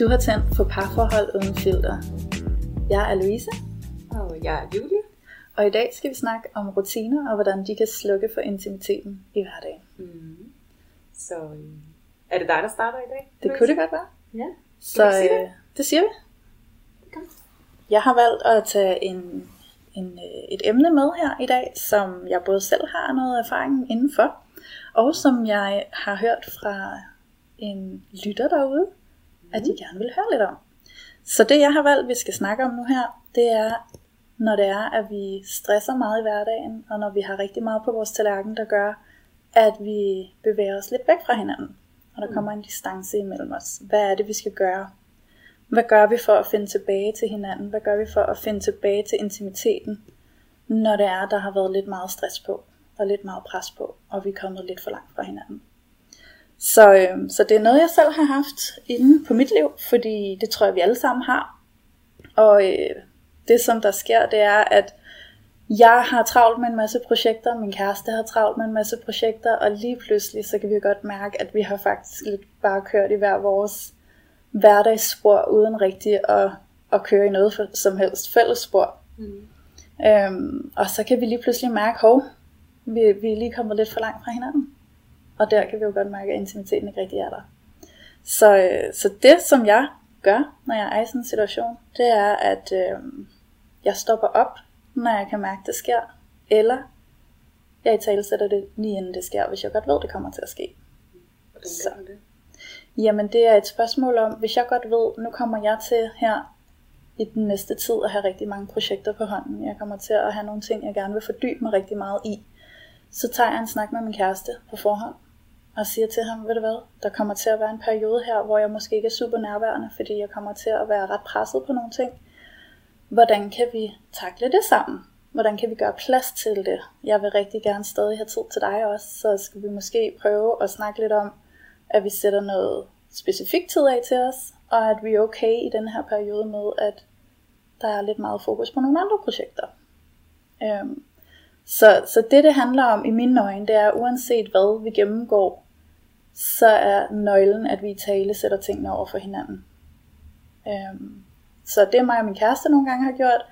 Du har tændt for parforhold uden filter. Jeg er Louise, Og jeg er Julie. og i dag skal vi snakke om rutiner og hvordan de kan slukke for intimiteten i hverdagen. Mm. Så øh, er det dig, der starter i dag? Det kunne det godt være. Ja. Så sige det? øh, det siger vi. Godt. Jeg har valgt at tage en, en, øh, et emne med her i dag, som jeg både selv har noget erfaring indenfor, og som jeg har hørt fra en lytter derude, at de gerne vil høre lidt om. Så det jeg har valgt, vi skal snakke om nu her, det er, når det er, at vi stresser meget i hverdagen, og når vi har rigtig meget på vores tallerken, der gør, at vi bevæger os lidt væk fra hinanden, og der kommer en distance imellem os. Hvad er det, vi skal gøre? Hvad gør vi for at finde tilbage til hinanden? Hvad gør vi for at finde tilbage til intimiteten, når det er, der har været lidt meget stress på, og lidt meget pres på, og vi er kommet lidt for langt fra hinanden? Så, øh, så det er noget, jeg selv har haft inde på mit liv, fordi det tror jeg, vi alle sammen har. Og øh, det, som der sker, det er, at jeg har travlt med en masse projekter, min kæreste har travlt med en masse projekter, og lige pludselig, så kan vi godt mærke, at vi har faktisk lidt bare kørt i hver vores hverdagsspor, uden rigtig at, at køre i noget for, som helst fællesspor. Mm. Øhm, og så kan vi lige pludselig mærke, hov, vi, vi er lige kommet lidt for langt fra hinanden. Og der kan vi jo godt mærke, at intimiteten ikke rigtig er der. Så, øh, så det, som jeg gør, når jeg er i sådan en situation, det er, at øh, jeg stopper op, når jeg kan mærke, det sker. Eller jeg i tale sætter det lige inden det sker, hvis jeg godt ved, det kommer til at ske. Hvordan Så. det? Jamen det er et spørgsmål om, hvis jeg godt ved, nu kommer jeg til her i den næste tid at have rigtig mange projekter på hånden. Jeg kommer til at have nogle ting, jeg gerne vil fordybe mig rigtig meget i. Så tager jeg en snak med min kæreste på forhånd og siger til ham, ved du hvad, der kommer til at være en periode her, hvor jeg måske ikke er super nærværende, fordi jeg kommer til at være ret presset på nogle ting. Hvordan kan vi takle det sammen? Hvordan kan vi gøre plads til det? Jeg vil rigtig gerne stadig have tid til dig også, så skal vi måske prøve at snakke lidt om, at vi sætter noget specifikt tid af til os, og at vi er okay i den her periode med, at der er lidt meget fokus på nogle andre projekter. Øhm, så, så det, det handler om i mine øjne, det er, uanset hvad vi gennemgår, så er nøglen, at vi i tale sætter tingene over for hinanden. Øhm, så det mig og min kæreste nogle gange har gjort,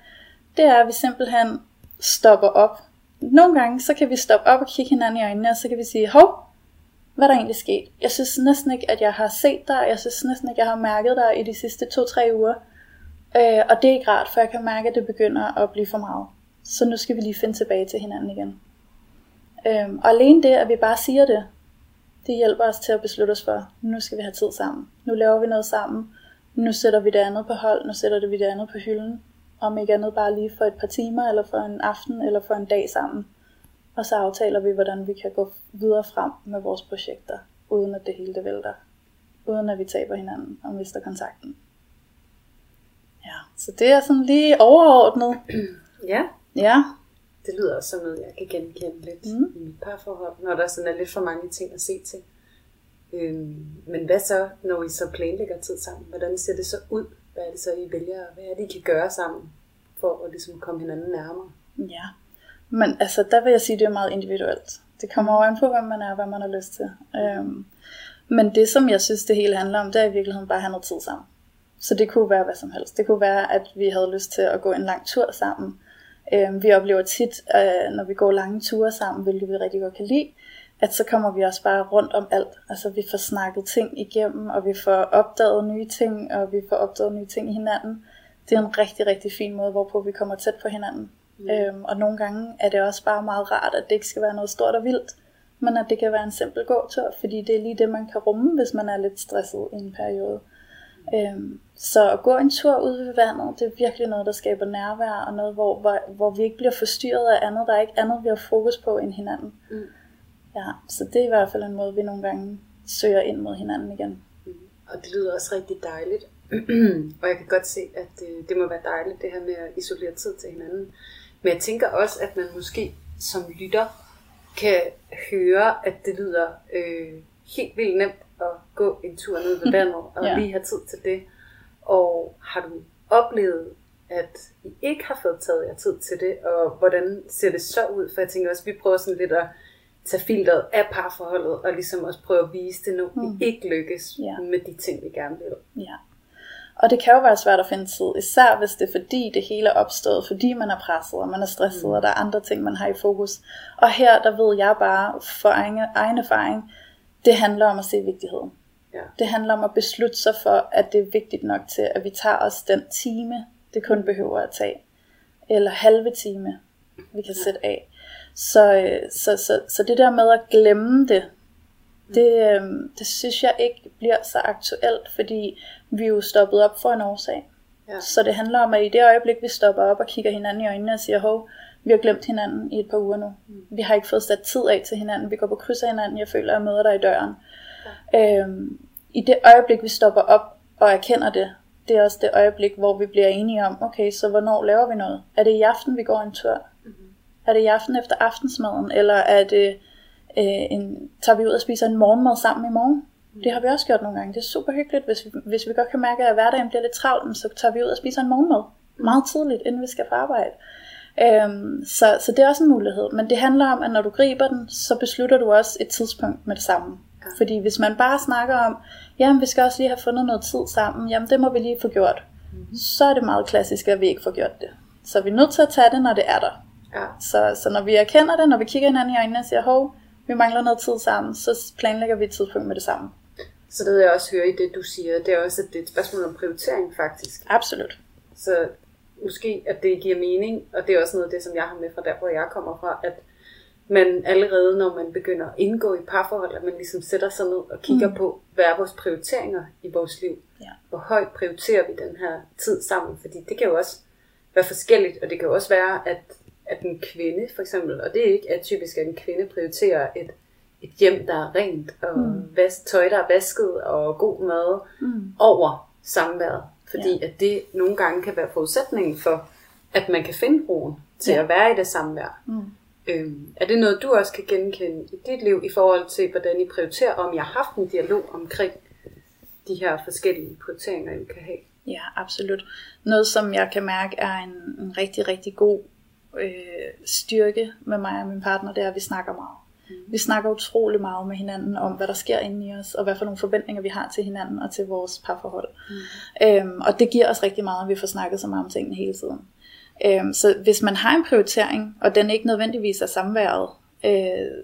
det er, at vi simpelthen stopper op. Nogle gange, så kan vi stoppe op og kigge hinanden i øjnene, og så kan vi sige, hov, hvad er der egentlig sket? Jeg synes næsten ikke, at jeg har set dig, jeg synes næsten ikke, at jeg har mærket dig i de sidste to-tre uger. Øh, og det er ikke rart, for jeg kan mærke, at det begynder at blive for meget. Så nu skal vi lige finde tilbage til hinanden igen. Øhm, og alene det, at vi bare siger det, det hjælper os til at beslutte os for, nu skal vi have tid sammen. Nu laver vi noget sammen. Nu sætter vi det andet på hold. Nu sætter vi det andet på hylden. Om ikke andet bare lige for et par timer, eller for en aften, eller for en dag sammen. Og så aftaler vi, hvordan vi kan gå videre frem med vores projekter, uden at det hele det vælter. Uden at vi taber hinanden og mister kontakten. Ja, så det er sådan lige overordnet. Ja, Ja, det lyder også som noget, jeg kan genkende lidt Mm. i mit parforhold, når der sådan er lidt for mange ting at se til. Øhm, men hvad så, når I så planlægger tid sammen? Hvordan ser det så ud? Hvad er det så, I vælger? Hvad er det, I kan gøre sammen for at ligesom komme hinanden nærmere? ja. Men altså, der vil jeg sige, at det er meget individuelt. Det kommer jo an på, hvem man er og hvad man har lyst til. Øhm, men det, som jeg synes, det hele handler om, det er i virkeligheden bare at have noget tid sammen. Så det kunne være hvad som helst. Det kunne være, at vi havde lyst til at gå en lang tur sammen. Øhm, vi oplever tit, øh, når vi går lange ture sammen, hvilket vi rigtig godt kan lide, at så kommer vi også bare rundt om alt. Altså vi får snakket ting igennem, og vi får opdaget nye ting, og vi får opdaget nye ting i hinanden. Det er en rigtig, rigtig fin måde, hvorpå vi kommer tæt på hinanden. Mm. Øhm, og nogle gange er det også bare meget rart, at det ikke skal være noget stort og vildt, men at det kan være en simpel gåtur, fordi det er lige det, man kan rumme, hvis man er lidt stresset i en periode. Øhm, så at gå en tur ud ved vandet, det er virkelig noget, der skaber nærvær, og noget, hvor, hvor, hvor vi ikke bliver forstyrret af andet. Der er ikke andet, vi har fokus på end hinanden. Mm. Ja, så det er i hvert fald en måde, vi nogle gange søger ind mod hinanden igen. Mm. Og det lyder også rigtig dejligt. og jeg kan godt se, at det, det må være dejligt, det her med at isolere tid til hinanden. Men jeg tænker også, at man måske som lytter kan høre, at det lyder øh, helt vildt nemt gå en tur ned ved vandet og Ja. lige have tid til det. Og har du oplevet, at I ikke har fået taget jer tid til det, og hvordan ser det så ud? For jeg tænker også, at vi prøver sådan lidt at tage filteret af parforholdet, og ligesom også prøve at vise det, når mm. vi ikke lykkes Ja. med de ting, vi gerne vil. Ja. Og det kan jo være svært at finde tid, især hvis det er fordi det hele er opstået, fordi man er presset, og man er stresset, mm. og der er andre ting, man har i fokus. Og her, der ved jeg bare for egen, egen erfaring, det handler om at se vigtigheden. Ja. Det handler om at beslutte sig for, at det er vigtigt nok til, at vi tager os den time, det kun behøver at tage. Eller halve time, vi kan ja. sætte af. Så, øh, så, så, så det der med at glemme det, det, øh, det synes jeg ikke bliver så aktuelt, fordi vi er jo stoppet op for en årsag. Ja. Så det handler om, at i det øjeblik, vi stopper op og kigger hinanden i øjnene og siger, hov, vi har glemt hinanden i et par uger nu. Mm. Vi har ikke fået sat tid af til hinanden. Vi går på kryds af hinanden. Jeg føler, at jeg møder dig i døren. Ja. Øhm, I det øjeblik, vi stopper op og erkender det, det er også det øjeblik, hvor vi bliver enige om, okay, så hvornår laver vi noget? Er det i aften, vi går en tur? Mm-hmm. Er det i aften efter aftensmaden? Eller er det, øh, en, tager vi ud og spiser en morgenmad sammen i morgen? Mm. Det har vi også gjort nogle gange. Det er super hyggeligt, hvis vi, hvis vi godt kan mærke, at hverdagen bliver lidt travlt, så tager vi ud og spiser en morgenmad meget tidligt, inden vi skal på arbejde. Øhm, så, så det er også en mulighed. Men det handler om, at når du griber den, så beslutter du også et tidspunkt med det samme. Ja. Fordi hvis man bare snakker om, jamen vi skal også lige have fundet noget tid sammen, jamen det må vi lige få gjort. Mm-hmm. Så er det meget klassisk, at vi ikke får gjort det. Så vi er nødt til at tage det, når det er der. Ja. Så, så når vi erkender det, når vi kigger hinanden i øjnene og siger, hov, vi mangler noget tid sammen, så planlægger vi et tidspunkt med det samme. Så det jeg også høre i det, du siger, det er også, at det er et spørgsmål om prioritering faktisk. Absolut. Så måske, at det giver mening, og det er også noget af det, som jeg har med fra der, hvor jeg kommer fra, at man allerede, når man begynder at indgå i parforhold, at man ligesom sætter sig ned og kigger mm. på, hvad er vores prioriteringer i vores liv? Ja. Hvor højt prioriterer vi den her tid sammen? Fordi det kan jo også være forskelligt, og det kan jo også være, at, at en kvinde for eksempel, og det er ikke atypisk, at en kvinde prioriterer et, et hjem, der er rent, og mm. vask, tøj, der er vasket, og god mad, Mm. over samværet. Fordi Ja. at det nogle gange kan være forudsætningen for, at man kan finde roen til Ja. at være i det samvær. Mm. Øhm, er det noget, du også kan genkende i dit liv i forhold til, hvordan I prioriterer, om jeg har haft en dialog omkring de her forskellige prioriteringer, I kan have? Ja, absolut. Noget, som jeg kan mærke er en, en rigtig, rigtig god øh, styrke med mig og min partner, det er, at vi snakker meget. Mm. Vi snakker utrolig meget med hinanden om, hvad der sker inde i os, og hvad for nogle forventninger vi har til hinanden og til vores parforhold. Mm. Øhm, og det giver os rigtig meget, at vi får snakket så meget om tingene hele tiden. Øhm, så hvis man har en prioritering, og den ikke nødvendigvis er samværet, øh,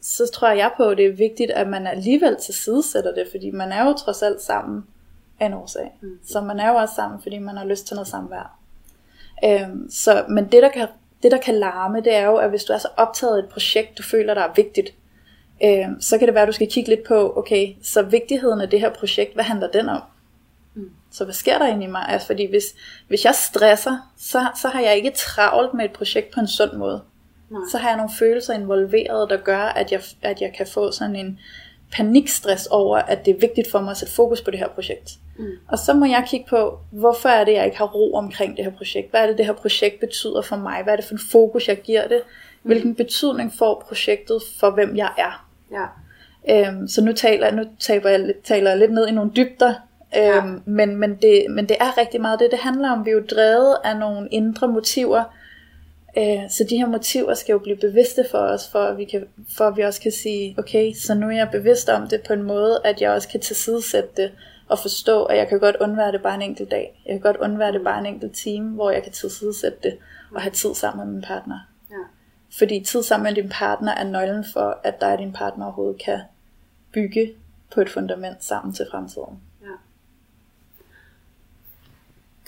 så tror jeg på, at det er vigtigt, at man alligevel tilsidesætter det, fordi man er jo trods alt sammen af en årsag. Mm. Så man er jo også sammen, fordi man har lyst til noget samvær. Øhm, så, men det der, kan, det, der kan larme, det er jo, at hvis du er så optaget af et projekt, du føler, der er vigtigt, øhm, så kan det være, at du skal kigge lidt på, okay, så vigtigheden af det her projekt, hvad handler den om? Mm. Så hvad sker der inde i mig? Altså, fordi hvis, hvis jeg stresser, så, så har jeg ikke travlt med et projekt på en sund måde. Nej. Så har jeg nogle følelser involveret, der gør, at jeg, at jeg kan få sådan en panikstress over, at det er vigtigt for mig at sætte fokus på det her projekt. Mm. Og så må jeg kigge på, hvorfor er det, jeg ikke har ro omkring det her projekt? Hvad er det, det her projekt betyder for mig? Hvad er det for en fokus, jeg giver det? Hvilken betydning får projektet for, hvem jeg er? Ja. Øhm, så nu taler, nu taler, jeg, lidt- taler jeg lidt ned i nogle dybder, øhm, Ja. men, men, det, men det er rigtig meget det, det handler om. Vi er jo drevet af nogle indre motiver, øh, så de her motiver skal jo blive bevidste for os, for at, vi kan, for at vi også kan sige, okay, så nu er jeg bevidst om det på en måde, at jeg også kan tilsidesætte det, og forstå, at jeg kan godt undvære det bare en enkelt dag. Jeg kan godt undvære det bare en enkelt time, hvor jeg kan tilsidesætte det, og have tid sammen med min partner. Ja. Fordi tid sammen med din partner er nøglen for, at dig og din partner overhovedet kan bygge på et fundament sammen til fremtiden.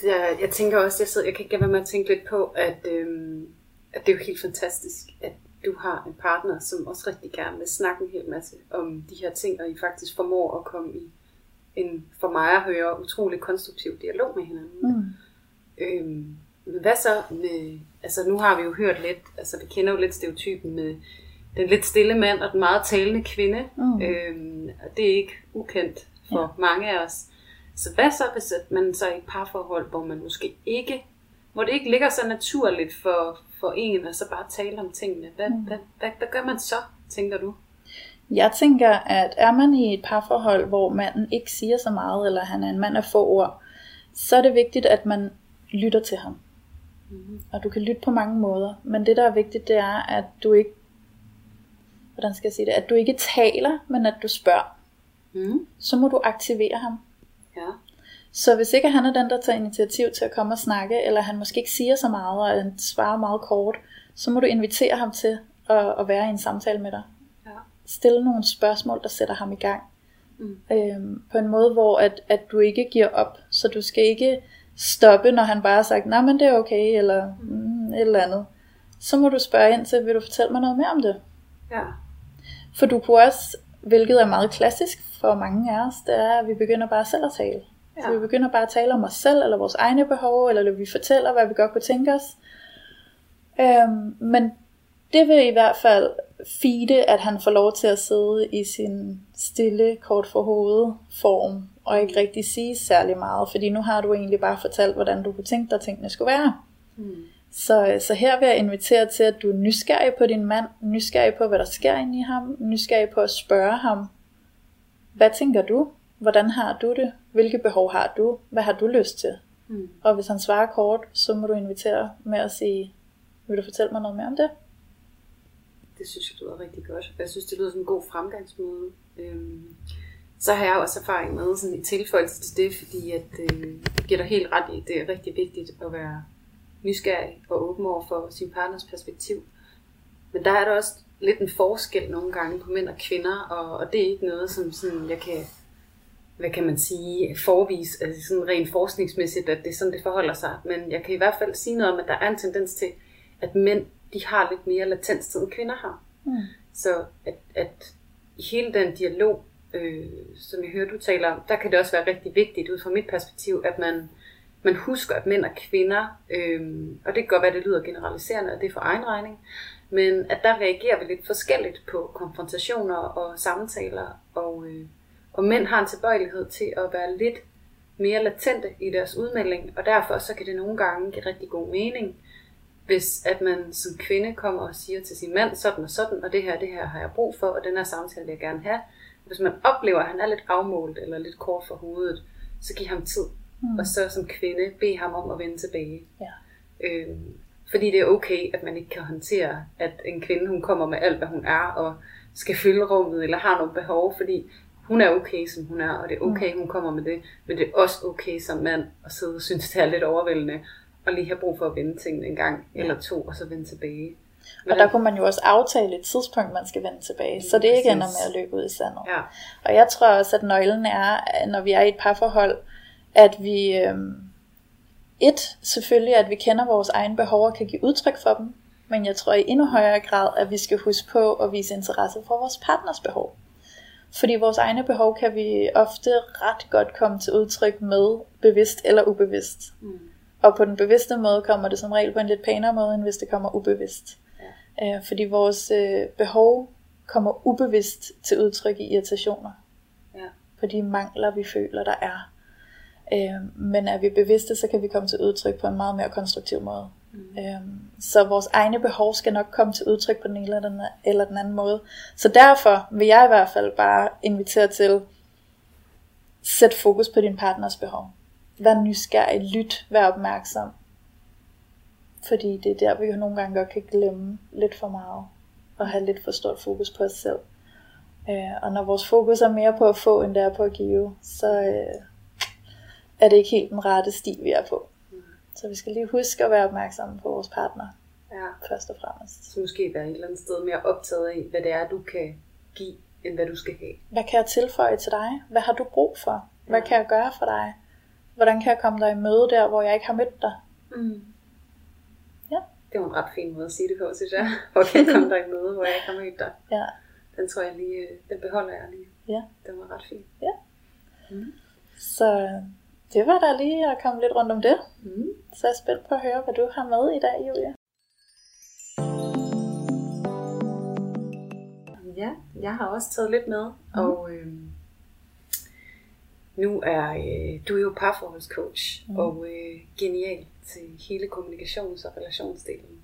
Det er, jeg tænker også, jeg, sidder, jeg kan ikke lade være med at tænke lidt på, at, øhm, at det er jo helt fantastisk, at du har en partner, som også rigtig gerne vil snakke en hel masse om de her ting, og I faktisk formår at komme i en, for mig at høre, utrolig konstruktiv dialog med hinanden. Mm. Øhm, men hvad så med, altså nu har vi jo hørt lidt, altså vi kender jo lidt stereotypen med den lidt stille mand og den meget talende kvinde. Mm. Øhm, og det er ikke ukendt for ja. mange af os. Så hvad så, hvis man så er i et parforhold, hvor man måske ikke, hvor det ikke ligger så naturligt for, for en at så bare tale om tingene. Hvad, mm. hvad, hvad, hvad gør man så, tænker du? Jeg tænker, at er man i et parforhold, hvor manden ikke siger så meget, eller han er en mand af få ord, så er det vigtigt, at man lytter til ham. Mm. Og du kan lytte på mange måder, men det der er vigtigt, det er, at du ikke, hvordan skal jeg sige det, at du ikke taler, men at du spørger. Mm. Så må du aktivere ham. Ja. Så hvis ikke han er den, der tager initiativ til at komme og snakke, eller han måske ikke siger så meget, og han svarer meget kort, så må du invitere ham til at, at være i en samtale med dig. Ja. Stille nogle spørgsmål, der sætter ham i gang. Mm. Øhm, på en måde, hvor at, at du ikke giver op. Så du skal ikke stoppe, når han bare har sagt, nej, men det er okay, eller mm, et eller andet. Så må du spørge ind til, vil du fortælle mig noget mere om det? Ja. For du kunne også, hvilket er meget klassisk for mange af os, det er, at vi begynder bare selv at tale. Ja. Så vi begynder bare at tale om os selv, eller vores egne behov, eller vi fortæller, hvad vi godt kunne tænke os. Øhm, men det vil i hvert fald feede, at han får lov til at sidde i sin stille, kort for hovedet form, og ikke rigtig sige særlig meget, fordi nu har du egentlig bare fortalt, hvordan du kunne tænke dig, at tingene skulle være. Mm. Så, så her vil jeg invitere til, at du er nysgerrig på din mand, nysgerrig på, hvad der sker inde i ham, nysgerrig på at spørge ham, hvad tænker du? Hvordan har du det? Hvilke behov har du? Hvad har du lyst til? Mm. Og hvis han svarer kort, så må du invitere med at sige, vil du fortælle mig noget mere om det? Det synes jeg lyder rigtig godt. Jeg synes, det lyder som en god fremgangsmåde. Øhm, så har jeg også erfaring med sådan i tilføjelse til det, fordi at, øh, jeg giver dig helt ret i, det er rigtig vigtigt at være nysgerrig og åben over for sin partners perspektiv. Men der er der også lidt en forskel nogle gange på mænd og kvinder, og, og det er ikke noget, som sådan, jeg kan, hvad kan man sige, forvise, altså sådan rent forskningsmæssigt, at det er sådan, det forholder sig. Men jeg kan i hvert fald sige noget om, at der er en tendens til, at mænd, de har lidt mere latenstid, end kvinder har. Mm. Så at, at i hele den dialog, øh, som jeg hører, du taler om, der kan det også være rigtig vigtigt ud fra mit perspektiv, at man, man husker, at mænd og kvinder, øh, og det kan godt være, at det lyder generaliserende, og det er for egen regning, men at der reagerer vi lidt forskelligt på konfrontationer og samtaler, og, øh, og mænd har en tilbøjelighed til at være lidt mere latente i deres udmelding, og derfor så kan det nogle gange give rigtig god mening, hvis at man som kvinde kommer og siger til sin mand sådan og sådan, og det her, det her har jeg brug for, og den her samtale vil jeg gerne have. Hvis man oplever, at han er lidt afmålt eller lidt kort for hovedet, så giv ham tid. Mm. Og så som kvinde, bed ham om at vende tilbage. Ja. Øhm, fordi det er okay, at man ikke kan håndtere, at en kvinde, hun kommer med alt, hvad hun er, og skal fylde rummet, eller har nogle behov, fordi hun er okay, som hun er, og det er okay, hun kommer med det, men det er også okay som mand at sidde og synes, det er lidt overvældende, og lige have brug for at vende tingene en gang Ja. eller to, og så vende tilbage. Og der kunne man jo også aftale et tidspunkt, man skal vende tilbage, så det ikke ender med at løbe ud i sandet. Ja, Og jeg tror også, at nøglen er, når vi er i et parforhold, at vi, øhm, et, selvfølgelig, at vi kender vores egne behov og kan give udtryk for dem, men jeg tror i endnu højere grad, at vi skal huske på at vise interesse for vores partners behov. Fordi vores egne behov kan vi ofte ret godt komme til udtryk med, bevidst eller ubevidst. mm. Og på den bevidste måde kommer det som regel på en lidt pænere måde, end hvis det kommer ubevidst. Ja. Øh, fordi vores øh, behov kommer ubevidst til udtryk i irritationer. Ja. På de mangler, vi føler, der er. Øh, men er vi bevidste, så kan vi komme til udtryk på en meget mere konstruktiv måde. Mm. Øh, så vores egne behov skal nok komme til udtryk på den ene eller den, eller den anden måde. Så derfor vil jeg i hvert fald bare invitere til, sæt fokus på din partners behov. Vær nysgerrig, lyt, vær opmærksom. Fordi det er der, vi jo nogle gange godt kan glemme lidt for meget. Og have lidt for stort fokus på os selv. Øh, og når vores fokus er mere på at få, end det er på at give, så øh, er det ikke helt den rette sti, vi er på. Så vi skal lige huske at være opmærksomme på vores partner, ja. først og fremmest. Så måske være et eller andet sted mere optaget af, hvad det er, du kan give, end hvad du skal have. Hvad kan jeg tilføje til dig? Hvad har du brug for? Hvad Ja. kan jeg gøre for dig? Hvordan kan jeg komme dig i møde der, hvor jeg ikke har mødt dig? Mm. Ja. Det var en ret fin måde at sige det på, synes jeg. Hvor kan jeg komme dig i møde, hvor jeg ikke har mødt dig. Ja. Den tror jeg lige, øh, den beholder jeg lige. Ja. Den var ret fin. Så det var der lige at komme lidt rundt om det. Mm. Så jeg er spændt på at høre, hvad du har med i dag, Julia. Ja, jeg har også taget lidt med, mm. og øh, nu er øh, du er jo parforholdscoach mm. og øh, genial til hele kommunikations- og relationsdelen.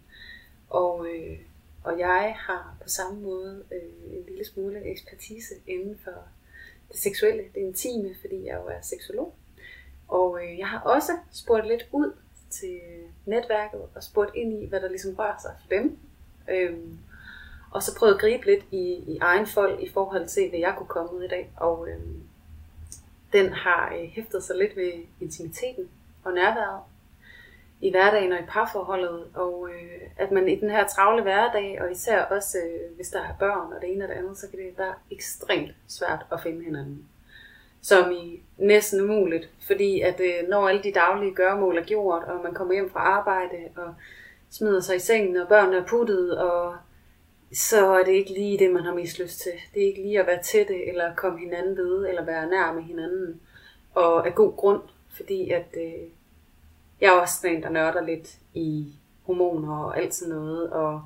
Og, øh, og jeg har på samme måde øh, en lille smule ekspertise inden for det seksuelle, det intime, fordi jeg jo er seksolog. Og øh, jeg har også spurgt lidt ud til netværket og spurgt ind i, hvad der ligesom rører sig for dem. Øhm, og så prøvet at gribe lidt i, i egen fold i forhold til, hvad jeg kunne komme ud i dag. Og øhm, den har øh, hæftet sig lidt ved intimiteten og nærværet i hverdagen og i parforholdet, og øh, at man i den her travle hverdag, og især også øh, hvis der er børn og det ene og det andet, så kan det være ekstremt svært at finde hinanden. Som i næsten umuligt, fordi at øh, når alle de daglige gørmål er gjort, og man kommer hjem fra arbejde, og smider sig i sengen, og børnene er puttet, og så er det ikke lige det, man har mest lyst til. Det er ikke lige at være tætte, eller komme hinanden ved, eller være nær med hinanden. Og af god grund, fordi at øh, jeg er også en, der nørder lidt i hormoner og alt sådan noget, og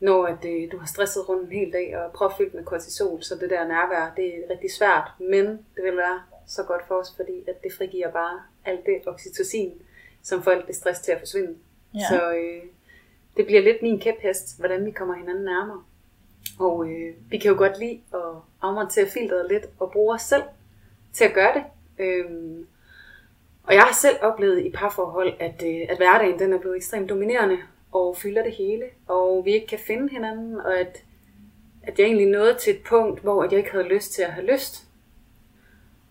når at, øh, du har stresset rundt en hel dag og prøvet med kortisol, så det der nærvær, det er rigtig svært, men det vil være så godt for os, fordi at det frigiver bare alt det oxytocin, som får alt det stress til at forsvinde. Ja. Så øh, det bliver lidt min kæphest, hvordan vi kommer hinanden nærmere. Og øh, vi kan jo godt lide at afmontere filteret lidt og bruge os selv til at gøre det. Øhm, og jeg har selv oplevet i parforhold, at, øh, at hverdagen den er blevet ekstremt dominerende og fylder det hele, og vi ikke kan finde hinanden, og at, at jeg egentlig nåede til et punkt, hvor jeg ikke havde lyst til at have lyst.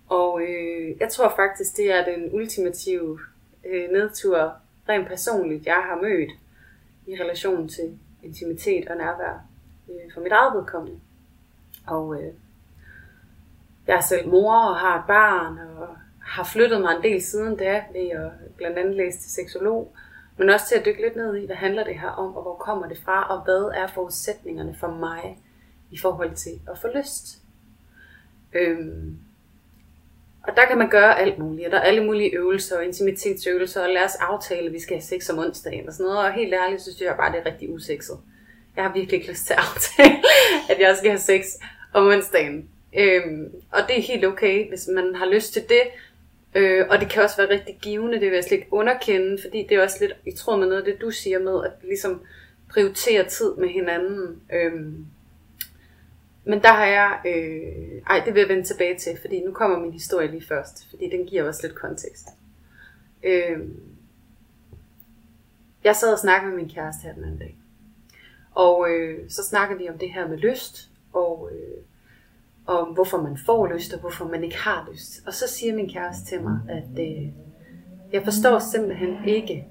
Og øh, jeg tror faktisk, det er den ultimative øh, nedtur, rent personligt, jeg har mødt i relation til intimitet og nærvær øh, for mit eget vedkommende. Og øh, jeg er selv mor og har et barn, og har flyttet mig en del siden da, ved at blandt andet læse til seksolog, men også til at dykke lidt ned i, hvad handler det her om, og hvor kommer det fra, og hvad er forudsætningerne for mig i forhold til at få lyst. Øhm, og der kan man gøre alt muligt, og der er alle mulige øvelser og intimitetsøvelser, og lad os aftale, at vi skal have sex om onsdagen og sådan noget, og helt ærligt, så synes jeg bare, det er rigtig usekset. Jeg har virkelig ikke lyst til at aftale, at jeg skal have sex om onsdagen. Øhm, og det er helt okay, hvis man har lyst til det, Øh, og det kan også være rigtig givende, det vil jeg slet ikke underkende, fordi det er også lidt i tråd med noget af det, du siger med, at ligesom prioritere tid med hinanden. Øh, men der har jeg, øh, ej det vil jeg vende tilbage til, fordi nu kommer min historie lige først, fordi den giver også lidt kontekst. Øh, jeg sad og snakkede med min kæreste her den anden dag, og øh, så snakkede vi om det her med lyst, og øh, om hvorfor man får lyst, og hvorfor man ikke har lyst. Og så siger min kæreste til mig, at øh, jeg forstår simpelthen ikke,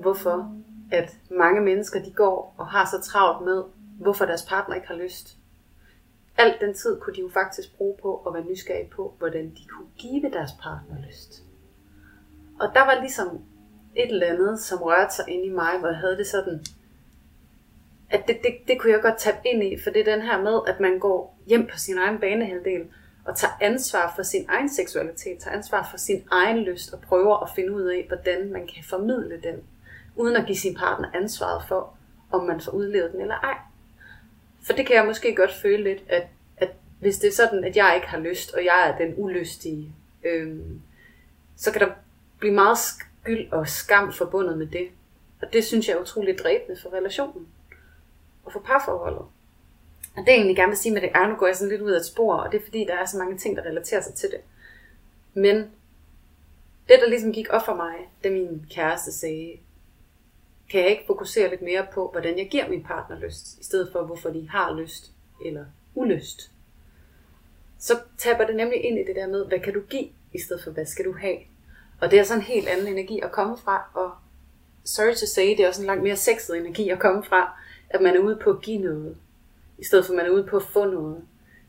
hvorfor at mange mennesker de går og har så travlt med, hvorfor deres partner ikke har lyst. Alt den tid kunne de jo faktisk bruge på at være nysgerrige på, hvordan de kunne give deres partner lyst. Og der var ligesom et eller andet, som rørte sig ind i mig, hvor jeg havde det sådan, at det, det, det kunne jeg godt tage ind i, for det er den her med, at man går hjem på sin egen banehalvdel, og tager ansvar for sin egen seksualitet, tager ansvar for sin egen lyst, og prøver at finde ud af, hvordan man kan formidle den, uden at give sin partner ansvaret for, om man får udlevet den eller ej. For det kan jeg måske godt føle lidt, at, at hvis det er sådan, at jeg ikke har lyst, og jeg er den ulystige, øh, så kan der blive meget skyld og skam forbundet med det. Og det synes jeg er utroligt dræbende for relationen og for parforholdet. Og det jeg egentlig gerne vil sige med det er, nu går jeg sådan lidt ud af et spor, og det er fordi, der er så mange ting, der relaterer sig til det. Men det, der ligesom gik op for mig, da min kæreste sagde, kan jeg ikke fokusere lidt mere på, hvordan jeg giver min partner lyst, i stedet for, hvorfor de har lyst eller ulyst. Så taber det nemlig ind i det der med, hvad kan du give, i stedet for, hvad skal du have. Og det er sådan en helt anden energi at komme fra, og sorry to say, det er også en langt mere sexet energi at komme fra, at man er ude på at give noget, i stedet for at man er ude på at få noget.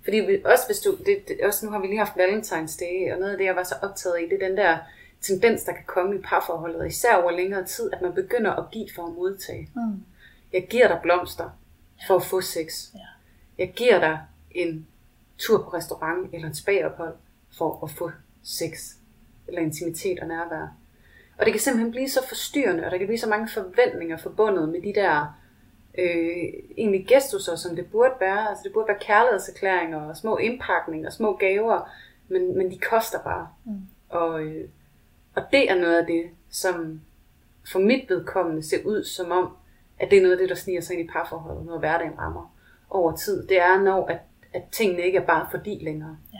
Fordi også hvis du, det, det, også nu har vi lige haft Valentine's Day, og noget af det, jeg var så optaget af, det er den der tendens, der kan komme i parforholdet, især over længere tid, at man begynder at give for at modtage. Mm. Jeg giver dig blomster for at få sex. Ja. Jeg giver dig en tur på restaurant eller et spagophold for at få sex eller intimitet og nærvær. Og det kan simpelthen blive så forstyrrende, og der kan blive så mange forventninger forbundet med de der øh, egentlig gestusser, som det burde være. Altså det burde være kærlighedserklæringer og små indpakninger, små gaver, men, men de koster bare. Mm. Og, øh, og det er noget af det, som for mit vedkommende ser ud som om, at det er noget af det, der sniger sig ind i parforholdet, når hverdagen rammer over tid. Det er når, at, at tingene ikke er bare fordi længere, ja.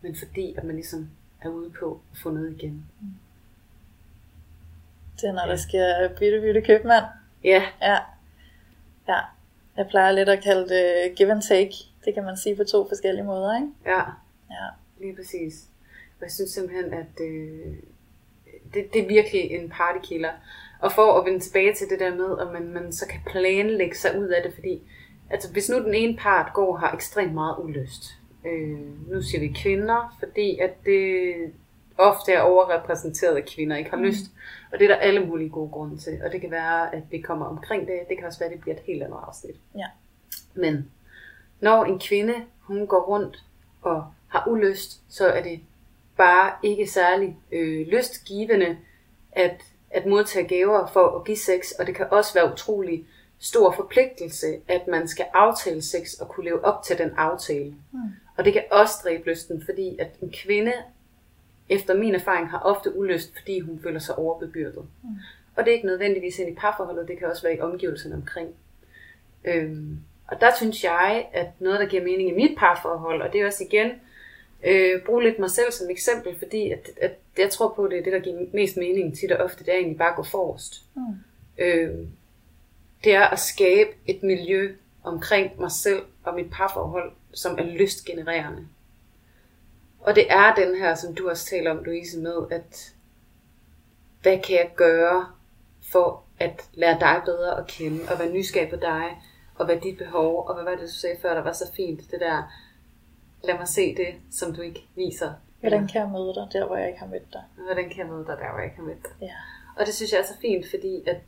men fordi, at man ligesom er ude på at få noget igen. Mm. Det er, når ja. der skal bytte, bytte købmand. Ja. ja. Ja, jeg plejer lidt at kalde det give and take. Det kan man sige på to forskellige måder, ikke? Ja, ja. lige præcis. Jeg synes simpelthen, at øh, det, det er virkelig en partykiller. Og for at vende tilbage til det der med, at man, man så kan planlægge sig ud af det, fordi altså, hvis nu den ene part går og har ekstremt meget ulyst, øh, nu siger vi kvinder, fordi at det ofte er overrepræsenteret, at kvinder ikke har mm. lyst. Og det er der alle mulige gode grunde til. Og det kan være, at vi kommer omkring det. Det kan også være, at det bliver et helt andet afsnit. Ja. Men når en kvinde, hun går rundt og har ulyst, så er det bare ikke særlig øh, lystgivende at, at modtage gaver for at give sex. Og det kan også være utrolig stor forpligtelse, at man skal aftale sex og kunne leve op til den aftale. Mm. Og det kan også dræbe lysten, fordi at en kvinde, efter min erfaring, har ofte ulyst, fordi hun føler sig overbebyrdet. Mm. Og det er ikke nødvendigvis ind i parforholdet, det kan også være i omgivelserne omkring. Øhm, og der synes jeg, at noget, der giver mening i mit parforhold, og det er også igen, øh, bruge lidt mig selv som eksempel, fordi at, at jeg tror på, at det er det, der giver mest mening tit og ofte, det er egentlig bare at gå forrest. Mm. Øh, det er at skabe et miljø omkring mig selv og mit parforhold, som er lystgenererende. Og det er den her, som du også taler om, Louise, med, at hvad kan jeg gøre for at lære dig bedre at kende, og være nysgerrig på dig, og hvad dit behov, og hvad var det, du sagde før, der var så fint, det der, lad mig se det, som du ikke viser. Hvordan kan jeg møde dig, der hvor jeg ikke har mødt dig? Hvordan kan jeg møde dig, der hvor jeg ikke har mødt dig? Ja. Og det synes jeg er så fint, fordi at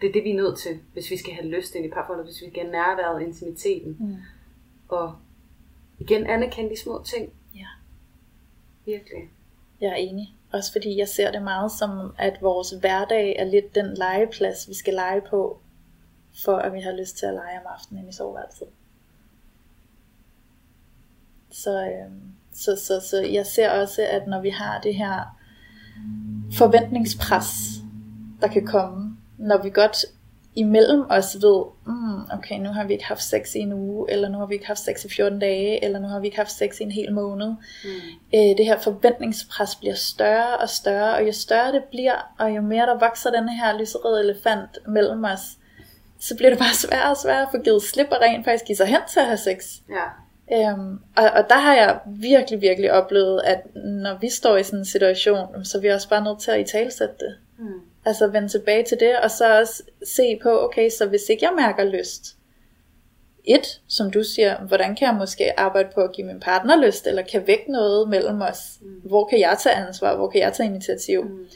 det er det, vi er nødt til, hvis vi skal have lyst ind i parforholdet, hvis vi skal have nærværet, intimiteten. Mm. Og igen anerkende de små ting. Virkelig. Jeg er enig. Også fordi jeg ser det meget som, at vores hverdag er lidt den legeplads, vi skal lege på, for at vi har lyst til at lege om aftenen i soveværelset. Så, øh, så, så, så jeg ser også, at når vi har det her forventningspres, der kan komme, når vi godt imellem os ved, mm, okay, nu har vi ikke haft sex i en uge, eller nu har vi ikke haft sex i 14 dage, eller nu har vi ikke haft sex i en hel måned. Mm. Øh, det her forventningspres bliver større og større, og jo større det bliver, og jo mere der vokser den her lyserøde elefant mellem os, så bliver det bare sværere og sværere at få givet slip og rent faktisk give sig hen til at have sex. Ja. Øhm, og, og der har jeg virkelig, virkelig oplevet, at når vi står i sådan en situation, så er vi også bare nødt til at i talsætte det. Mm. Altså vende tilbage til det, og så også se på, okay, så hvis ikke jeg mærker lyst, et, som du siger, hvordan kan jeg måske arbejde på at give min partner lyst, eller kan vække noget mellem os? Mm. Hvor kan jeg tage ansvar? Hvor kan jeg tage initiativ? Mm.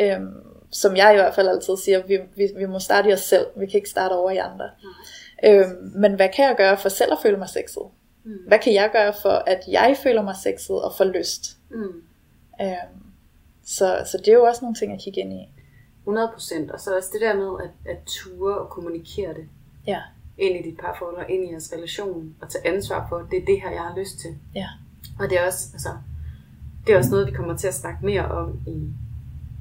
Øhm, som jeg i hvert fald altid siger, vi, vi, vi må starte i os selv, vi kan ikke starte over i andre. Mm. Øhm, men hvad kan jeg gøre for selv at føle mig sexet? Mm. Hvad kan jeg gøre for, at jeg føler mig sexet og får lyst? Mm. Øhm, så, så det er jo også nogle ting at kigge ind i. 100 procent. Og så også det der med at, at ture og kommunikere det. Ja. Ind i dit parforhold og ind i jeres relation. Og tage ansvar for, at det er det her, jeg har lyst til. Ja. Og det er også, altså, det er også noget, vi kommer til at snakke mere om i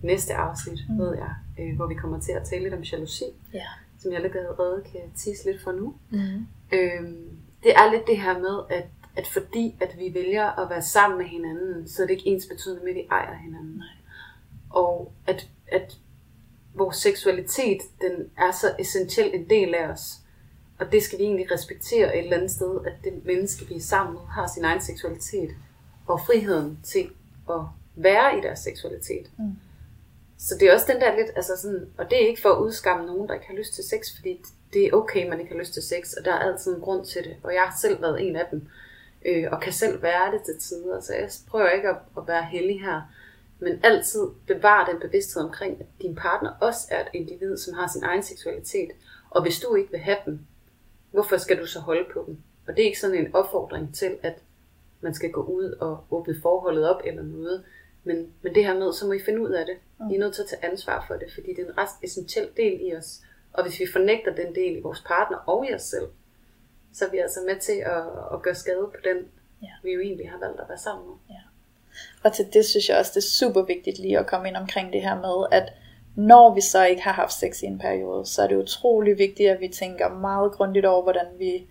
næste afsnit, mm. ved jeg. Øh, hvor vi kommer til at tale lidt om jalousi. Ja. Som jeg allerede kan tisse lidt for nu. Mm. Øhm, det er lidt det her med, at, at fordi at vi vælger at være sammen med hinanden, så er det ikke ens betydende med, at vi ejer hinanden. Nej. Og at, at vores seksualitet, den er så essentiel en del af os. Og det skal vi egentlig respektere et eller andet sted, at det menneske, vi er sammen med, har sin egen seksualitet. Og friheden til at være i deres seksualitet. Mm. Så det er også den der lidt, altså sådan, og det er ikke for at udskamme nogen, der ikke har lyst til sex, fordi det er okay, man ikke har lyst til sex, og der er altid en grund til det. Og jeg har selv været en af dem, øh, og kan selv være det til tider, så jeg prøver ikke at, at være heldig her. Men altid bevare den bevidsthed omkring, at din partner også er et individ, som har sin egen seksualitet. Og hvis du ikke vil have dem, hvorfor skal du så holde på dem? Og det er ikke sådan en opfordring til, at man skal gå ud og åbne forholdet op eller noget. Men, men det her med, så må I finde ud af det. I er nødt til at tage ansvar for det, fordi det er en ret essentiel del i os. Og hvis vi fornægter den del i vores partner og i os selv, så er vi altså med til at, at gøre skade på den, ja. vi jo egentlig har valgt at være sammen med. Ja. Og til det synes jeg også, det er super vigtigt lige at komme ind omkring det her med, at når vi så ikke har haft sex i en periode, så er det utrolig vigtigt, at vi tænker meget grundigt over, hvordan vi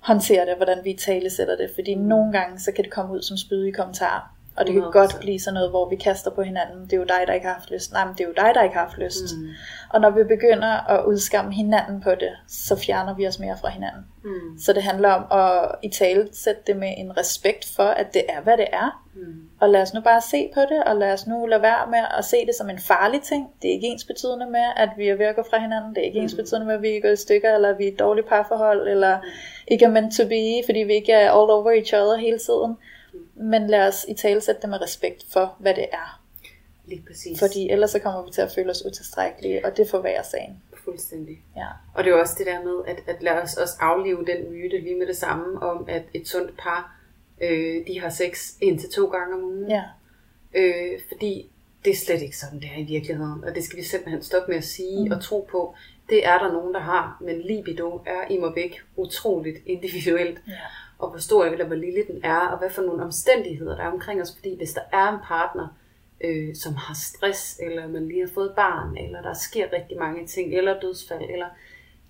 håndterer det, hvordan vi talesætter det, fordi nogle gange så kan det komme ud som spydige kommentarer. Og det kan 100%. godt blive sådan noget, hvor vi kaster på hinanden. Det er jo dig, der ikke har haft lyst. Nej, men det er jo dig, der ikke har haft lyst. Mm. Og når vi begynder at udskamme hinanden på det, så fjerner vi os mere fra hinanden. Mm. Så det handler om at i tale sætte det med en respekt for, at det er, hvad det er. Mm. Og lad os nu bare se på det, og lad os nu lade være med at se det som en farlig ting. Det er ikke ens betydende med, at vi er ved at gå fra hinanden. Det er ikke ens betydende med, at vi er gået i stykker, eller vi er et dårligt parforhold, eller ikke er meant to be, fordi vi ikke er all over each other hele tiden. Men lad os i tale sætte det med respekt for, hvad det er. Lige præcis. Fordi ellers så kommer vi til at føle os utilstrækkelige, og det forværrer sagen. Fuldstændig. Ja. Og det er også det der med, at, at lad os også aflive den myte lige med det samme, om at et sundt par, øh, de har sex en til to gange om ugen. Ja. Øh, fordi det er slet ikke sådan, det er i virkeligheden. Og det skal vi simpelthen stoppe med at sige mm. og tro på. Det er der nogen, der har. Men libido er i mig væk utroligt individuelt. Ja. Og hvor stor eller hvor lille den er, og hvad for nogle omstændigheder der er omkring os. Fordi hvis der er en partner, øh, som har stress, eller man lige har fået barn, eller der sker rigtig mange ting, eller dødsfald, eller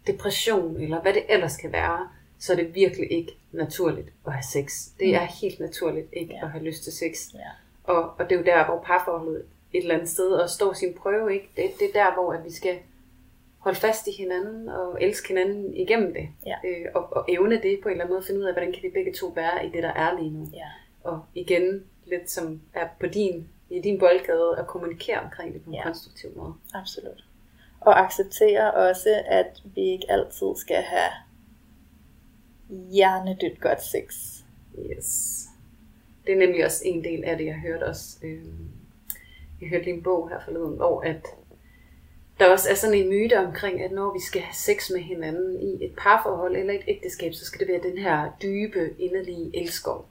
depression, eller hvad det ellers kan være, så er det virkelig ikke naturligt at have sex. Det er helt naturligt ikke Ja. at have lyst til sex. Ja. Og, og det er jo der, hvor parforholdet et eller andet sted og står sin prøve, ikke? Det, det er der, hvor at vi skal holde fast i hinanden og elske hinanden igennem det. Ja. Øh, og, og evne det på en eller anden måde finde ud af, hvordan kan vi begge to være i det, der er lige nu. Ja. Og igen, lidt som er på din, i din boldgade, at kommunikere omkring det på en Ja. konstruktiv måde. Absolut. Og acceptere også, at vi ikke altid skal have hjernedødt godt sex. Yes. Det er nemlig også en del af det, jeg hørte også. Øh, jeg hørte lige en bog her forleden, hvor at der også er sådan en myte omkring, at når vi skal have sex med hinanden i et parforhold eller et ægteskab, så skal det være den her dybe, inderlige elskov.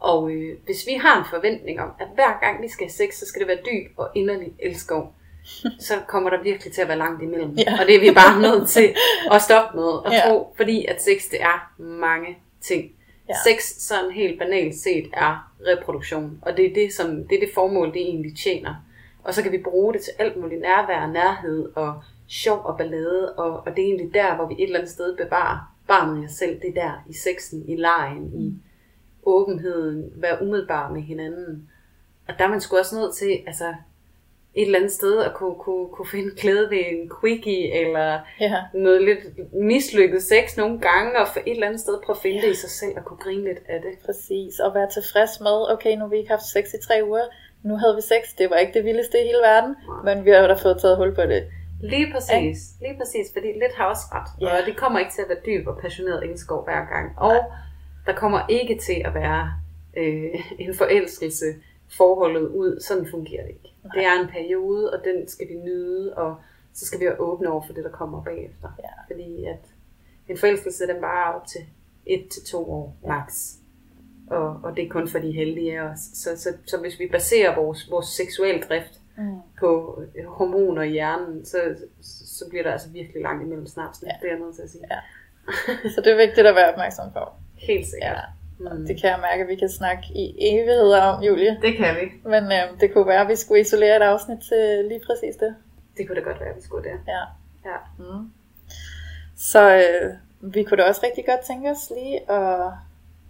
Og øh, hvis vi har en forventning om, at hver gang vi skal have sex, så skal det være dyb og inderlig elskov, så kommer der virkelig til at være langt imellem. Ja. Og det er vi bare nødt til at stoppe med og Ja. tro, fordi at sex det er mange ting. Ja. Sex sådan helt banalt set er reproduktion, og det er det, som, det er det formål, det egentlig tjener. Og så kan vi bruge det til alt muligt nærvær, nærhed og sjov og ballade, og, og det er egentlig der, hvor vi et eller andet sted bevarer barnet i os selv. Det er der i sexen, i lejen, i åbenheden, være umiddelbar med hinanden. Og der er man sgu også nødt til, altså et eller andet sted at kunne, kunne, kunne finde glæde ved en quickie, eller Ja. noget lidt mislykket sex nogle gange, og for et eller andet sted prøve at finde det i sig selv, og kunne grine lidt af det. Præcis, og være tilfreds med, okay, nu har vi ikke haft sex i tre uger, nu havde vi sex, det var ikke det vildeste i hele verden, men vi har jo da fået taget hul på det. Lige præcis, lige præcis, fordi lidt har også ret. Ja. Og det kommer ikke til at være dyb og passioneret elskov hver gang. Og der kommer ikke til at være øh, en forelskelse forholdet ud. Sådan fungerer det ikke. Nej. Det er en periode, og den skal vi nyde, og så skal vi være åbne over for det, der kommer bagefter. Ja. Fordi at en forelskelse, den varer op til et til to år max. Og, og det er kun for de heldige af os. Så, så, så hvis vi baserer vores, vores seksuelle drift Mm. på øh, hormoner i hjernen, så, så bliver der altså virkelig langt imellem snapsene. Ja. Det er jeg nødt til at sige. Ja. Så det er vigtigt at være opmærksom på. Helt sikkert. Ja. Mm. Det kan jeg mærke, at vi kan snakke i evigheder om, Julie. det kan vi. Men øh, det kunne være, at vi skulle isolere et afsnit til lige præcis det. Det kunne da godt være, at vi skulle der. Ja. Ja. Mm. Så øh, vi kunne da også rigtig godt tænke os lige at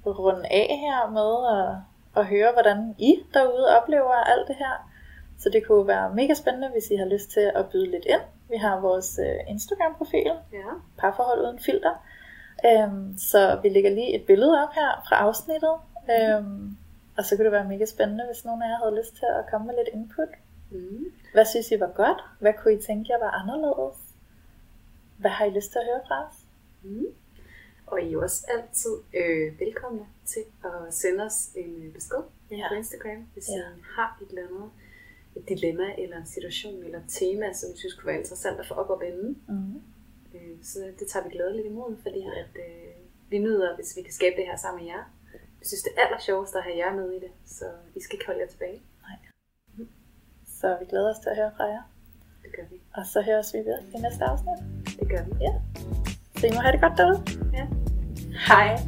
runde af her med at, at høre, hvordan I derude oplever alt det her. Så det kunne være mega spændende, hvis I har lyst til at byde lidt ind. Vi har vores øh, Instagram-profil, ja. parforhold uden filter. Øhm, så vi lægger lige et billede op her fra afsnittet. Øhm, og så kunne det være mega spændende, hvis nogen af jer havde lyst til at komme med lidt input. Mm. Hvad synes I var godt? Hvad kunne I tænke jer var anderledes? Hvad har I lyst til at høre fra os? Mm. Og I er jo også altid øh, velkomne til at sende os en øh, besked Ja. på Instagram, hvis Ja. I har et eller andet et dilemma, eller en situation, eller et tema, som I synes kunne være interessant at få op og vende. Mm. Øh, så det tager vi glædeligt imod, fordi at, øh, vi nyder, hvis vi kan skabe det her sammen med jer. Vi synes, det er aller sjovest at have jer med i det, så I skal ikke holde jer tilbage. Så vi glæder os til at høre fra jer. Det gør vi. Og så høres vi ved i næste afsnit. Det gør vi. Så I må have det godt derude. Ja. Hej.